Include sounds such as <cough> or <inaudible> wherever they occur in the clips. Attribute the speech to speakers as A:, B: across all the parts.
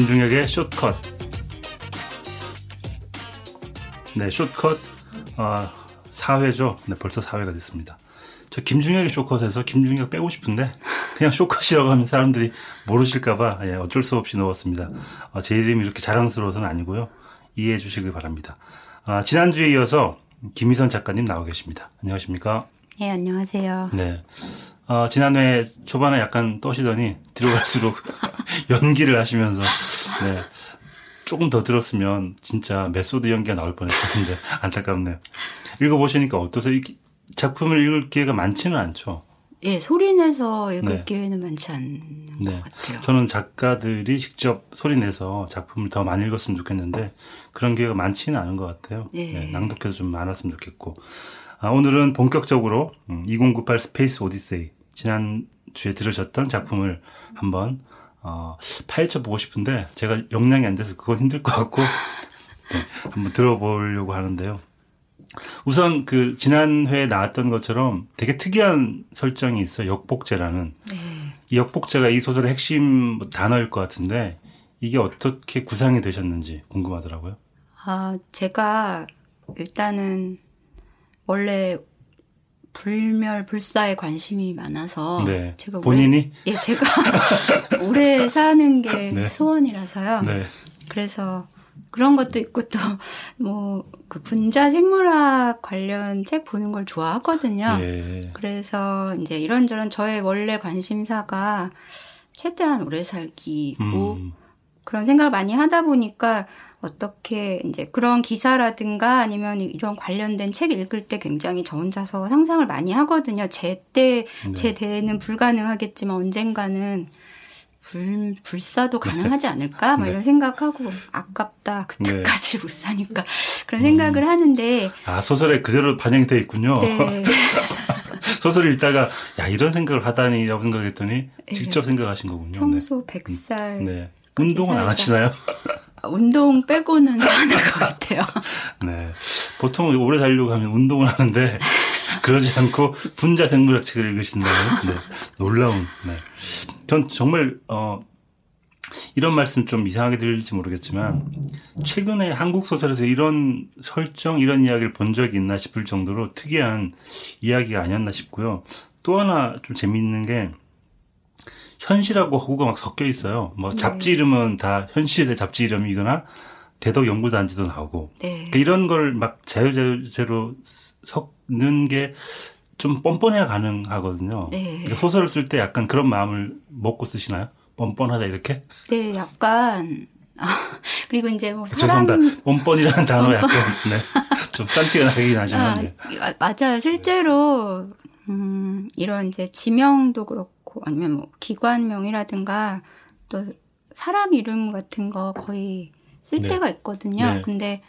A: 김중혁의 숏컷. 네, 숏컷 어, 4회죠. 네, 벌써 4회가 됐습니다. 저 김중혁의 숏컷에서 김중혁 빼고 싶은데 그냥 숏컷이라고 하면 사람들이 모르실까봐 예, 어쩔 수 없이 넣었습니다. 어, 제 이름이 이렇게 자랑스러워서는 아니고요. 이해해 주시길 바랍니다. 아, 지난주에 이어서 김희선 작가님 나와 계십니다. 안녕하십니까?
B: 네, 안녕하세요.
A: 네. 어, 지난해 초반에 약간 떠시더니 뒤로 갈수록 <laughs> 연기를 하시면서 네. 조금 더 들었으면 진짜 method 연기가 나올 뻔했었는데 <laughs> 안타깝네요. 읽어보시니까 어떠세요? 이 작품을 읽을 기회가 많지는 않죠.
B: 예, 소리 내서 읽을 네. 기회는 많지 않은 네. 것 같아요.
A: 저는 작가들이 직접 소리 내서 작품을 더 많이 읽었으면 좋겠는데 그런 기회가 많지는 않은 것 같아요. 네. 네, 낭독회도 좀 많았으면 좋겠고. 아, 오늘은 본격적으로 2098 음, 스페이스 오디세이 지난 주에 들으셨던 작품을 한번 어, 파헤쳐 보고 싶은데 제가 역량이 안 돼서 그건 힘들 것 같고 네, 한번 들어보려고 하는데요. 우선 그 지난 회에 나왔던 것처럼 되게 특이한 설정이 있어 요 역복제라는 네. 이 역복제가 이 소설의 핵심 단어일 것 같은데 이게 어떻게 구상이 되셨는지 궁금하더라고요.
B: 아 제가 일단은 원래 불멸 불사에 관심이 많아서
A: 네. 제가 본인이
B: 오래, 예 제가 <laughs> 오래 사는 게 네. 소원이라서요. 네. 그래서 그런 것도 있고 또 뭐 그 분자 생물학 관련 책 보는 걸 좋아하거든요. 예. 그래서 이제 이런저런 저의 원래 관심사가 최대한 오래 살기고 음. 그런 생각을 많이 하다 보니까 어떻게 이제 그런 기사라든가 아니면 이런 관련된 책 읽을 때 굉장히 저 혼자서 상상을 많이 하거든요. 제 때, 네. 제 대는 불가능하겠지만 언젠가는 불, 불사도 가능하지 않을까? 막 네. 이런 생각하고, 아깝다. 그때까지 네. 못 사니까. <laughs> 그런 생각을 음. 하는데.
A: 아, 소설에 그대로 반영이 되어 있군요. 네. <laughs> 소설을 읽다가, 야, 이런 생각을 하다니, 라고 생각했더니, 네. 직접 생각하신 거군요.
B: 평소 네. 100살. 네.
A: 운동은 안 하시나요? <laughs>
B: 운동 빼고는 하는 것 같아요. <laughs>
A: 네. 보통 오래 살려고 하면 운동을 하는데 <laughs> 그러지 않고 분자 생물학 책을 읽으신다는 네. 놀라운. 네. 전 정말 어 이런 말씀 좀 이상하게 들릴지 모르겠지만 최근에 한국 소설에서 이런 설정 이런 이야기를 본 적이 있나 싶을 정도로 특이한 이야기가 아니었나 싶고요. 또 하나 좀 재미있는 게 현실하고 허구가 막 섞여 있어요. 뭐 네. 잡지 이름은 다 현실의 잡지 이름이거나 대덕 연구단지도 나오고 네. 그러니까 이런 걸 막 자유자재로 섞는 게 좀 뻔뻔해야 가능하거든요. 네. 그러니까 소설을 쓸 때 약간 그런 마음을 먹고 쓰시나요? 뻔뻔하자 이렇게?
B: 네, 약간 아, 그리고 이제 뭐
A: 사람 죄송합니다. 뻔뻔이라는 단어 약간 네. 좀 싼티가 나긴 하지만 아, 네.
B: 맞아요. 실제로 음, 이런 이제 지명도 그렇고 많고 아니면 뭐 기관명이라든가 또 사람 이름 같은 거 거의 쓸 네. 때가 있거든요. 네. 근데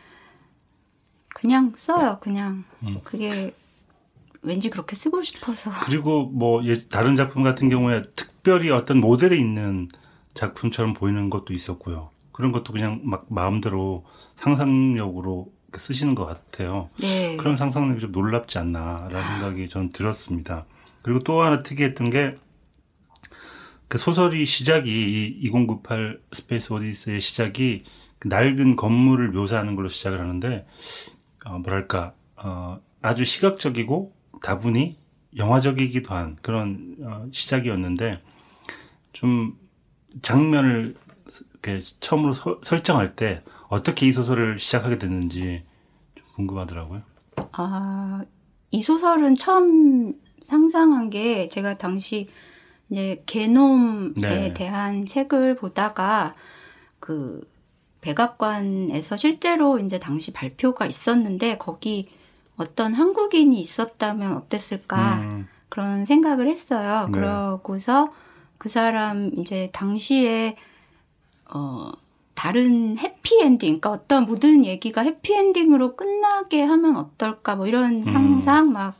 B: 그냥 써요. 그냥 음. 그게 왠지 그렇게 쓰고 싶어서.
A: 그리고 뭐 다른 작품 같은 경우에 특별히 어떤 모델이 있는 작품처럼 보이는 것도 있었고요. 그런 것도 그냥 막 마음대로 상상력으로 쓰시는 것 같아요. 네. 그런 상상력이 좀 놀랍지 않나라는 생각이 전 들었습니다. 그리고 또 하나 특이했던 게 그 소설이 시작이 이 2098 스페이스 오디세이의 시작이 그 낡은 건물을 묘사하는 걸로 시작을 하는데 어, 뭐랄까 어, 아주 시각적이고 다분히 영화적이기도 한 그런 어, 시작이었는데 좀 장면을 이렇게 처음으로 서, 설정할 때 어떻게 이 소설을 시작하게 됐는지 좀 궁금하더라고요.
B: 아, 이 소설은 처음 상상한 게 제가 당시 이제 게놈에 네. 대한 책을 보다가 그 백악관에서 실제로 이제 당시 발표가 있었는데 거기 어떤 한국인이 있었다면 어땠을까 음. 그런 생각을 했어요. 네. 그러고서 그 사람 이제 당시에 어 다른 해피엔딩, 그러니까 어떤 모든 얘기가 해피엔딩으로 끝나게 하면 어떨까, 뭐 이런 음. 상상, 음. 막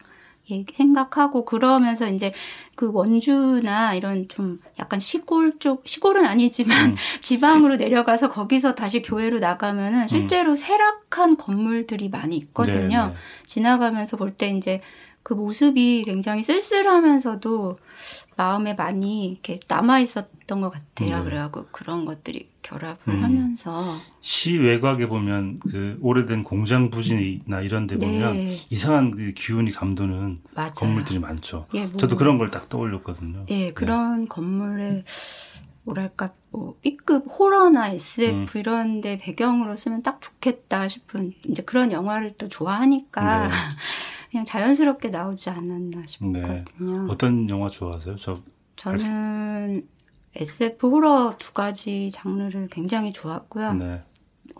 B: 생각하고 그러면서 이제 그 원주나 이런 좀 약간 시골 쪽 시골은 아니지만 음. <laughs> 지방으로 내려가서 거기서 다시 교회로 나가면은 음. 실제로 음. 쇠락한 건물들이 많이 있거든요. 네네. 네. 지나가면서 볼 때 이제 그 모습이 굉장히 쓸쓸하면서도 마음에 많이 이렇게 남아 있었던 것 같아요. 네. 그래갖고 그런 것들이 결합을 음. 하면서
A: 시 외곽에 보면 그 오래된 공장 부지나 이런 데 보면 네. 이상한 그 기운이 감도는 맞아요. 건물들이 많죠. 예, 뭐, 저도 그런 걸 딱 떠올렸거든요.
B: 예, 그런 네. 건물에 뭐랄까 뭐 B급 호러나 SF 음. 이런 데 배경으로 쓰면 딱 좋겠다 싶은 이제 그런 영화를 또 좋아하니까 네. <laughs> 그냥 자연스럽게 나오지 않았나 싶거든요.
A: 네. 어떤 영화 좋아하세요? 저
B: 저는 SF 호러 두 가지 장르를 굉장히 좋았고요. 네.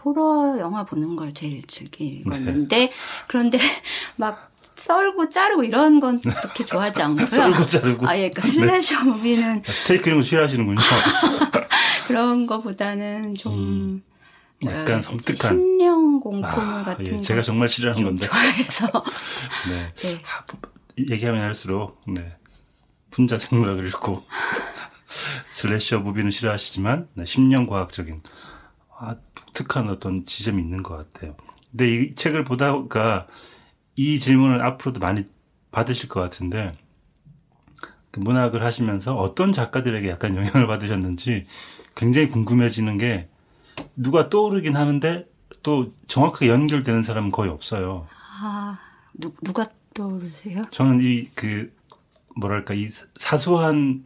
B: 호러 영화 보는 걸 제일 즐기는데 네. 그런데 <laughs> 막 썰고 자르고 이런 건 그렇게 좋아하지 않고요. <laughs>
A: 썰고 자르고.
B: 아, 예, 그러니까 슬래셔 네. 무비는
A: 스테이크 이런 거 싫어하시는군요. <laughs>
B: 그런 거보다는 좀 음.
A: 약간 섬뜩한
B: 심령 공포물 아, 같은
A: 예, 제가 정말 싫어하는 건데.
B: 좋아해서 <laughs>
A: 네. 네. 하, 얘기하면 할수록 네. 분자 생물학을 읽고 <laughs> 슬래셔 무비는 싫어하시지만 네, 심령 과학적인 아, 독특한 어떤 지점이 있는 것 같아요. 근데 이 책을 보다가 이 질문을 앞으로도 많이 받으실 것 같은데 그 문학을 하시면서 어떤 작가들에게 약간 영향을 받으셨는지 굉장히 궁금해지는 게 누가 떠오르긴 하는데 또 정확하게 연결되는 사람은 거의 없어요.
B: 아, 누, 누가 떠오르세요?
A: 저는 이 그 뭐랄까 이 사소한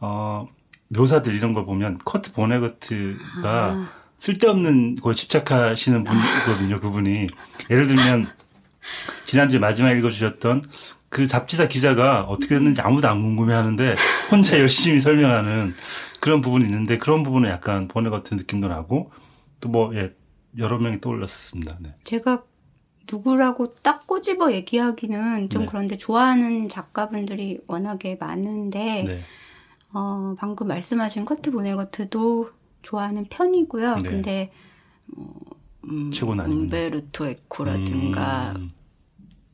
A: 어 묘사들 이런 걸 보면 커트 보네거트가 아. 쓸데없는 거 집착하시는 분이거든요. 그분이 예를 들면 지난주에 마지막 읽어주셨던 그 잡지사 기자가 어떻게 됐는지 아무도 안 궁금해하는데 혼자 열심히 설명하는 그런 부분이 있는데 그런 부분은 약간 번외 같은 느낌도 나고 또 뭐 예, 여러 명이 떠올랐습니다. 네.
B: 제가 누구라고 딱 꼬집어 얘기하기는 좀 네. 그런데 좋아하는 작가분들이 워낙에 많은데 네. 어, 방금 말씀하신 커트 보네거트도 좋아하는 편이고요. 네. 근데 뭐 음, 최고는 음베르토 에코라든가 음.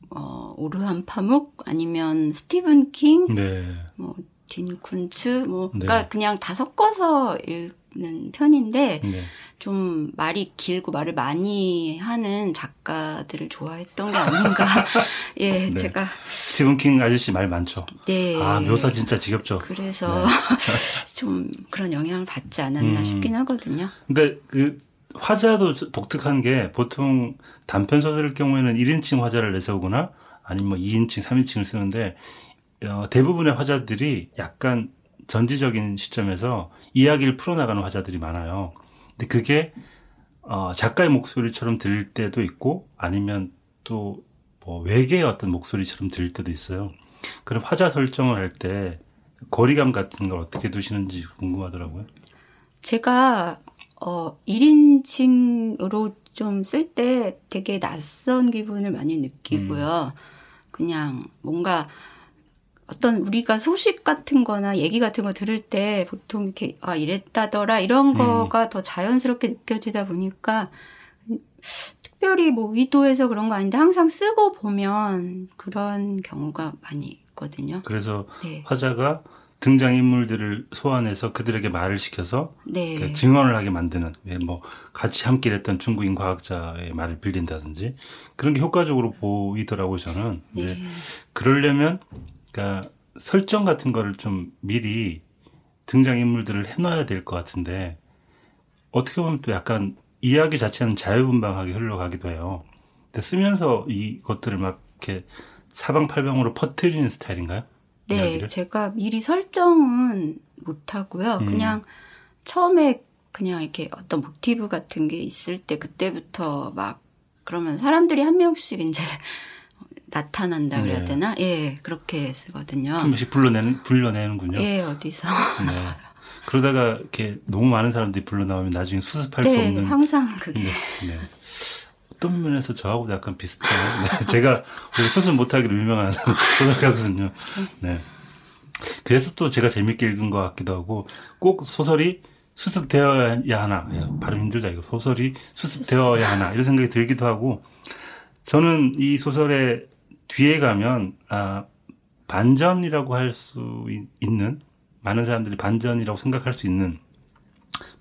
B: 어, 오르한 파묵 아니면 스티븐 킹, 네. 뭐 딘쿤츠 뭐 네. 그러니까 그냥 다 섞어서 읽는 편인데 네. 좀 말이 길고 말을 많이 하는 작가들을 좋아했던 게 아닌가. <laughs> 예, 네. 제가
A: 스티븐 킹 아저씨 말 많죠. 네. 아, 묘사 진짜 지겹죠.
B: 그래서 네. <laughs> 좀 그런 영향을 받지 않았나 음. 싶긴 하거든요.
A: 근데 그 화자도 독특한 게 보통 단편 소설일 경우에는 1인칭 화자를 내세우거나 아니면 뭐 2인칭, 3인칭을 쓰는데 어, 대부분의 화자들이 약간 전지적인 시점에서 이야기를 풀어나가는 화자들이 많아요. 근데 그게 어, 작가의 목소리처럼 들릴 때도 있고 아니면 또 뭐 외계의 어떤 목소리처럼 들릴 때도 있어요. 그럼 화자 설정을 할 때 거리감 같은 걸 어떻게 두시는지 궁금하더라고요.
B: 제가 어 1인칭으로 좀 쓸 때 되게 낯선 기분을 많이 느끼고요. 음. 그냥 뭔가 어떤 우리가 소식 같은 거나 얘기 같은 거 들을 때 보통 이렇게 아 이랬다더라 이런 음. 거가 더 자연스럽게 느껴지다 보니까 특별히 뭐 의도해서 그런 거 아닌데 항상 쓰고 보면 그런 경우가 많이 있거든요.
A: 그래서 네. 화자가 등장 인물들을 소환해서 그들에게 말을 시켜서 네. 그 증언을 하게 만드는 예, 뭐 같이 함께 일했던 중국인 과학자의 말을 빌린다든지 그런 게 효과적으로 보이더라고요 저는. 네. 그러려면 그러니까 설정 같은 거를 좀 미리 등장 인물들을 해놔야 될 것 같은데 어떻게 보면 또 약간 이야기 자체는 자유분방하게 흘러가기도 해요. 근데 쓰면서 이것들을 막 이렇게 사방팔방으로 퍼뜨리는 스타일인가요?
B: 네, 이야기를? 제가 미리 설정은 못 하고요. 음. 그냥 처음에 그냥 이렇게 어떤 모티브 같은 게 있을 때 그때부터 막 그러면 사람들이 한 명씩 이제 나타난다 그래야 네. 되나? 예, 그렇게 쓰거든요.
A: 한 명씩 불러내는 불러내는군요.
B: 예, 어디서. 네.
A: 그러다가 이렇게 너무 많은 사람들이 불러 나오면 나중에 수습할
B: 네,
A: 수 없는.
B: 항상 그게. 네, 네.
A: 어떤 면에서 저하고도 약간 비슷해요. 네, <laughs> 제가 수습 못하기로 유명한 <laughs> 소설가거든요. 네. 그래서 또 제가 재밌게 읽은 것 같기도 하고 꼭 소설이 수습되어야 하나. 예, 발음 힘들다 이거. 소설이 수습되어야 하나. 이런 생각이 들기도 하고 저는 이 소설의 뒤에 가면 아 반전이라고 할 수 있는 많은 사람들이 반전이라고 생각할 수 있는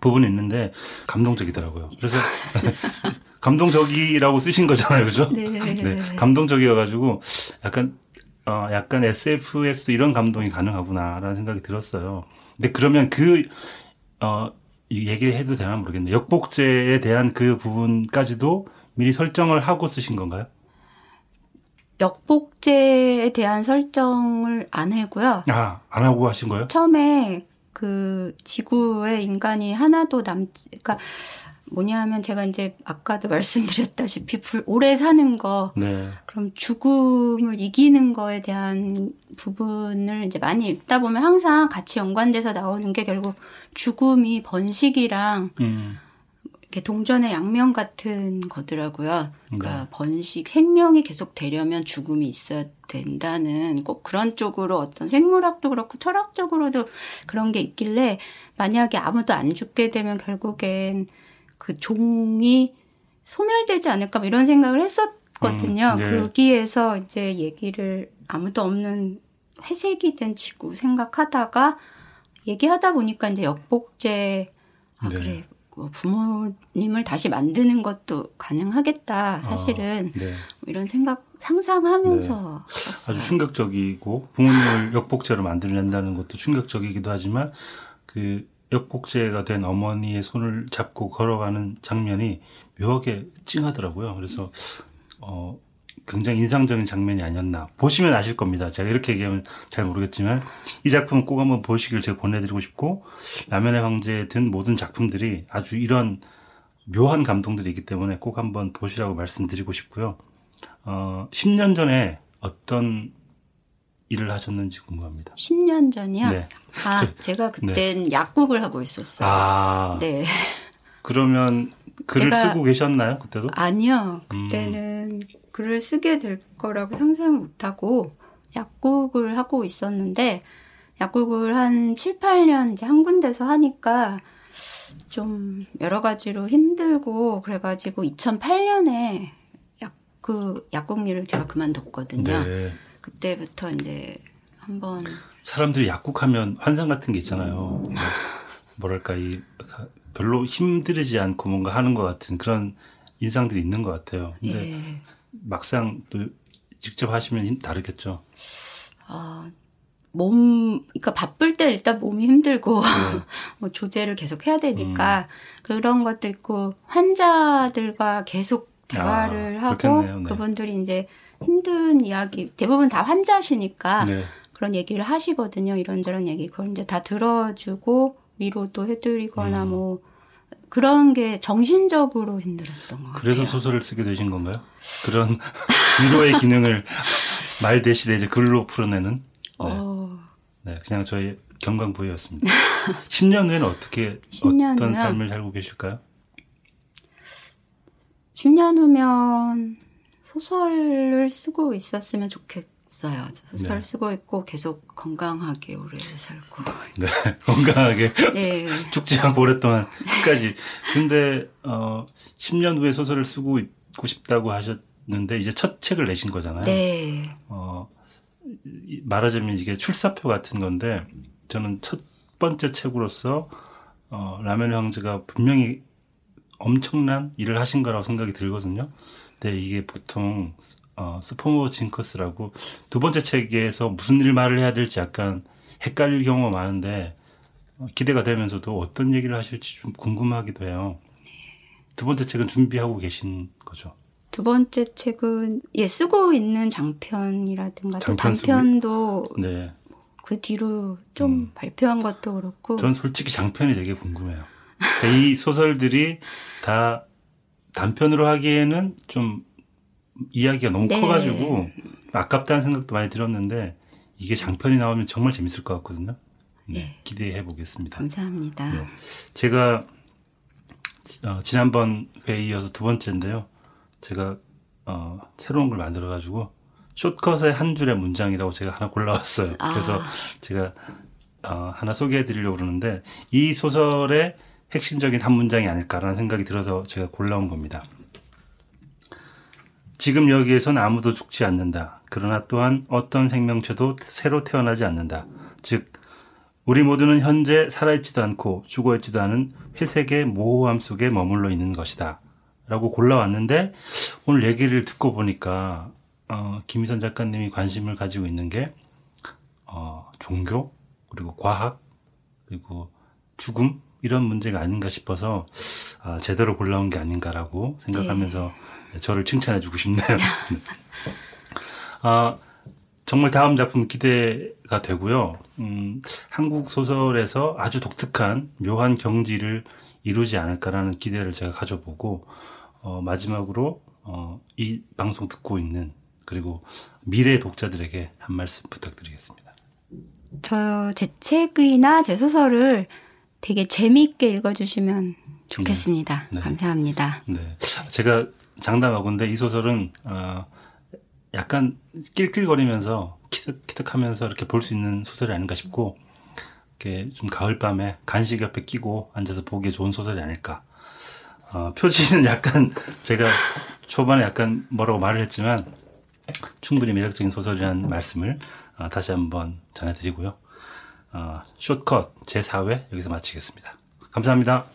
A: 부분이 있는데 감동적이더라고요. 그래서 <laughs> 감동적이라고 쓰신 거잖아요, 그죠? 네. 네. 감동적이어가지고 약간 어, 약간 SF에서도 이런 감동이 가능하구나라는 생각이 들었어요. 근데 그러면 그, 어, 얘기해도 되나 모르겠네. 역복제에 대한 그 부분까지도 미리 설정을 하고 쓰신 건가요?
B: 역복제에 대한 설정을 안 하고요.
A: 아, 안 하고 하신 거예요?
B: 처음에 그 지구에 인간이 하나도 남지, 그러니까 뭐냐면 제가 이제 아까도 <laughs> 말씀드렸다시피 불, 오래 사는 거, 네. 그럼 죽음을 이기는 거에 대한 부분을 이제 많이 읽다 보면 항상 같이 연관돼서 나오는 게 결국 죽음이 번식이랑 음. 이렇게 동전의 양면 같은 거더라고요. 그러니까 네. 번식, 생명이 계속 되려면 죽음이 있어야 된다는 꼭 그런 쪽으로 어떤 생물학도 그렇고 철학적으로도 그런 게 있길래 만약에 아무도 안 죽게 되면 결국엔 그 종이 소멸되지 않을까 뭐 이런 생각을 했었거든요. 음, 네. 거기에서 이제 얘기를 아무도 없는 회색이 된 지구 생각하다가 얘기하다 보니까 이제 역복제 아 네. 그래 뭐 부모님을 다시 만드는 것도 가능하겠다 사실은 아, 네. 뭐 이런 생각 상상하면서 네.
A: 아주 충격적이고 부모님을 <laughs> 역복제로 만들어낸다는 것도 충격적이기도 하지만 그 역복제가 된 어머니의 손을 잡고 걸어가는 장면이 묘하게 찡하더라고요. 그래서 어 굉장히 인상적인 장면이 아니었나. 보시면 아실 겁니다. 제가 이렇게 얘기하면 잘 모르겠지만 이 작품 꼭 한번 보시길 제가 권해드리고 싶고 라면의 황제에 든 모든 작품들이 아주 이런 묘한 감동들이 있기 때문에 꼭 한번 보시라고 말씀드리고 싶고요. 어, 10년 전에 어떤 일을 하셨는지 궁금합니다.
B: 10년 전이요? 네. 아, 그, 제가 그땐 네. 약국을 하고 있었어요. 아. 네.
A: 그러면 글을 쓰고 계셨나요? 그때도?
B: 아니요. 그때는 음. 글을 쓰게 될 거라고 상상을 못하고 약국을 하고 있었는데 약국을 한 7, 8년 이제 한 군데서 하니까 좀 여러 가지로 힘들고 그래가지고 2008년에 약, 그 약국 일을 제가 그만뒀거든요. 네. 그때부터 이제 한번
A: 사람들이 약국하면 환상 같은 게 있잖아요. 뭐, 뭐랄까 이 별로 힘들지 않고 뭔가 하는 것 같은 그런 인상들이 있는 것 같아요. 근데 예. 막상 또 직접 하시면 다르겠죠.
B: 아, 몸, 그러니까 바쁠 때 일단 몸이 힘들고, 네. <laughs> 뭐 조제를 계속 해야 되니까, 음. 그런 것도 있고, 환자들과 계속 대화를 아, 하고, 네. 그분들이 이제 힘든 이야기 대부분 다 환자시니까 네. 그런 얘기를 하시거든요. 이런저런 얘기 그걸 이제 다 들어주고 위로도 해드리거나 음. 뭐 그런 게 정신적으로 힘들었던 것
A: 같아요. 그래서 소설을 쓰게 되신 건가요? 그런 <laughs> 위로의 기능을 말 대신에 이제 글로 풀어내는. 네. 어... 네, 그냥 저희 경강부였습니다. 10년 <laughs> 후에는 어떻게 10년 어떤 후면... 삶을 살고 계실까요?
B: 10년 후면 소설을 쓰고 있었으면 좋겠 어요. 소설 네. 쓰고 있고 계속 건강하게 오래 살고.
A: 네, <laughs> 건강하게. 네. 죽지 않고 오랫동안 끝까지. 근데 어 10년 후에 소설을 쓰고 있고 싶다고 하셨는데 이제 첫 책을 내신 거잖아요. 네. 어 말하자면 이게 출사표 같은 건데 저는 첫 번째 책으로서 어 라면 형제가 분명히 엄청난 일을 하신 거라고 생각이 들거든요. 네, 이게 보통 어, 스포머 징커스라고 두 번째 책에서 무슨 일 말을 해야 될지 약간 헷갈릴 경우가 많은데 어, 기대가 되면서도 어떤 얘기를 하실지 좀 궁금하기도 해요. 두 번째 책은 준비하고 계신 거죠?
B: 두 번째 책은 예 쓰고 있는 장편이라든가 장편 단편도 네. 그 뒤로 좀 음. 발표한 것도 그렇고
A: 전 솔직히 장편이 되게 궁금해요. 그러니까 이 소설들이 다 단편으로 하기에는 좀 이야기가 너무 네. 커가지고 아깝다는 생각도 많이 들었는데 이게 장편이 나오면 정말 재밌을 것 같거든요. 네, 네. 기대해 보겠습니다.
B: 감사합니다. 네.
A: 제가 어, 지난번 회에 이어서 두 번째인데요. 제가 어, 새로운 걸 만들어가지고 숏컷의 한 줄의 문장이라고 제가 하나 골라왔어요. 아. 그래서 제가 어, 하나 소개해 드리려고 그러는데 이 소설의 핵심적인 한 문장이 아닐까라는 생각이 들어서 제가 골라온 겁니다. 지금 여기에선 아무도 죽지 않는다. 그러나 또한 어떤 생명체도 새로 태어나지 않는다. 즉, 우리 모두는 현재 살아있지도 않고 죽어있지도 않은 회색의 모호함 속에 머물러 있는 것이다. 라고 골라왔는데, 오늘 얘기를 듣고 보니까 어, 김희선 작가님이 관심을 가지고 있는 게 어, 종교 그리고 과학 그리고 죽음 이런 문제가 아닌가 싶어서 아, 제대로 골라온 게 아닌가라고 생각하면서 네. 저를 칭찬해주고 싶네요. <laughs> 네. 아, 정말 다음 작품 기대가 되고요. 음, 한국 소설에서 아주 독특한 묘한 경지를 이루지 않을까라는 기대를 제가 가져보고 어, 마지막으로 어, 이 방송 듣고 있는 그리고 미래 독자들에게 한 말씀 부탁드리겠습니다.
B: 저 제 책이나 제 소설을 되게 재미있게 읽어주시면 좋겠습니다. 네. 감사합니다.
A: 네. 제가 장담하건데 이 소설은 어, 약간 낄낄거리면서 키득키득하면서 이렇게 볼 수 있는 소설이 아닌가 싶고 이렇게 좀 가을밤에 간식 옆에 끼고 앉아서 보기에 좋은 소설이 아닐까. 어, 표지는 <laughs> 약간 제가 초반에 약간 뭐라고 말을 했지만 충분히 매력적인 소설이라는 말씀을 어, 다시 한번 전해드리고요. 어, 숏컷 제4회 여기서 마치겠습니다. 감사합니다.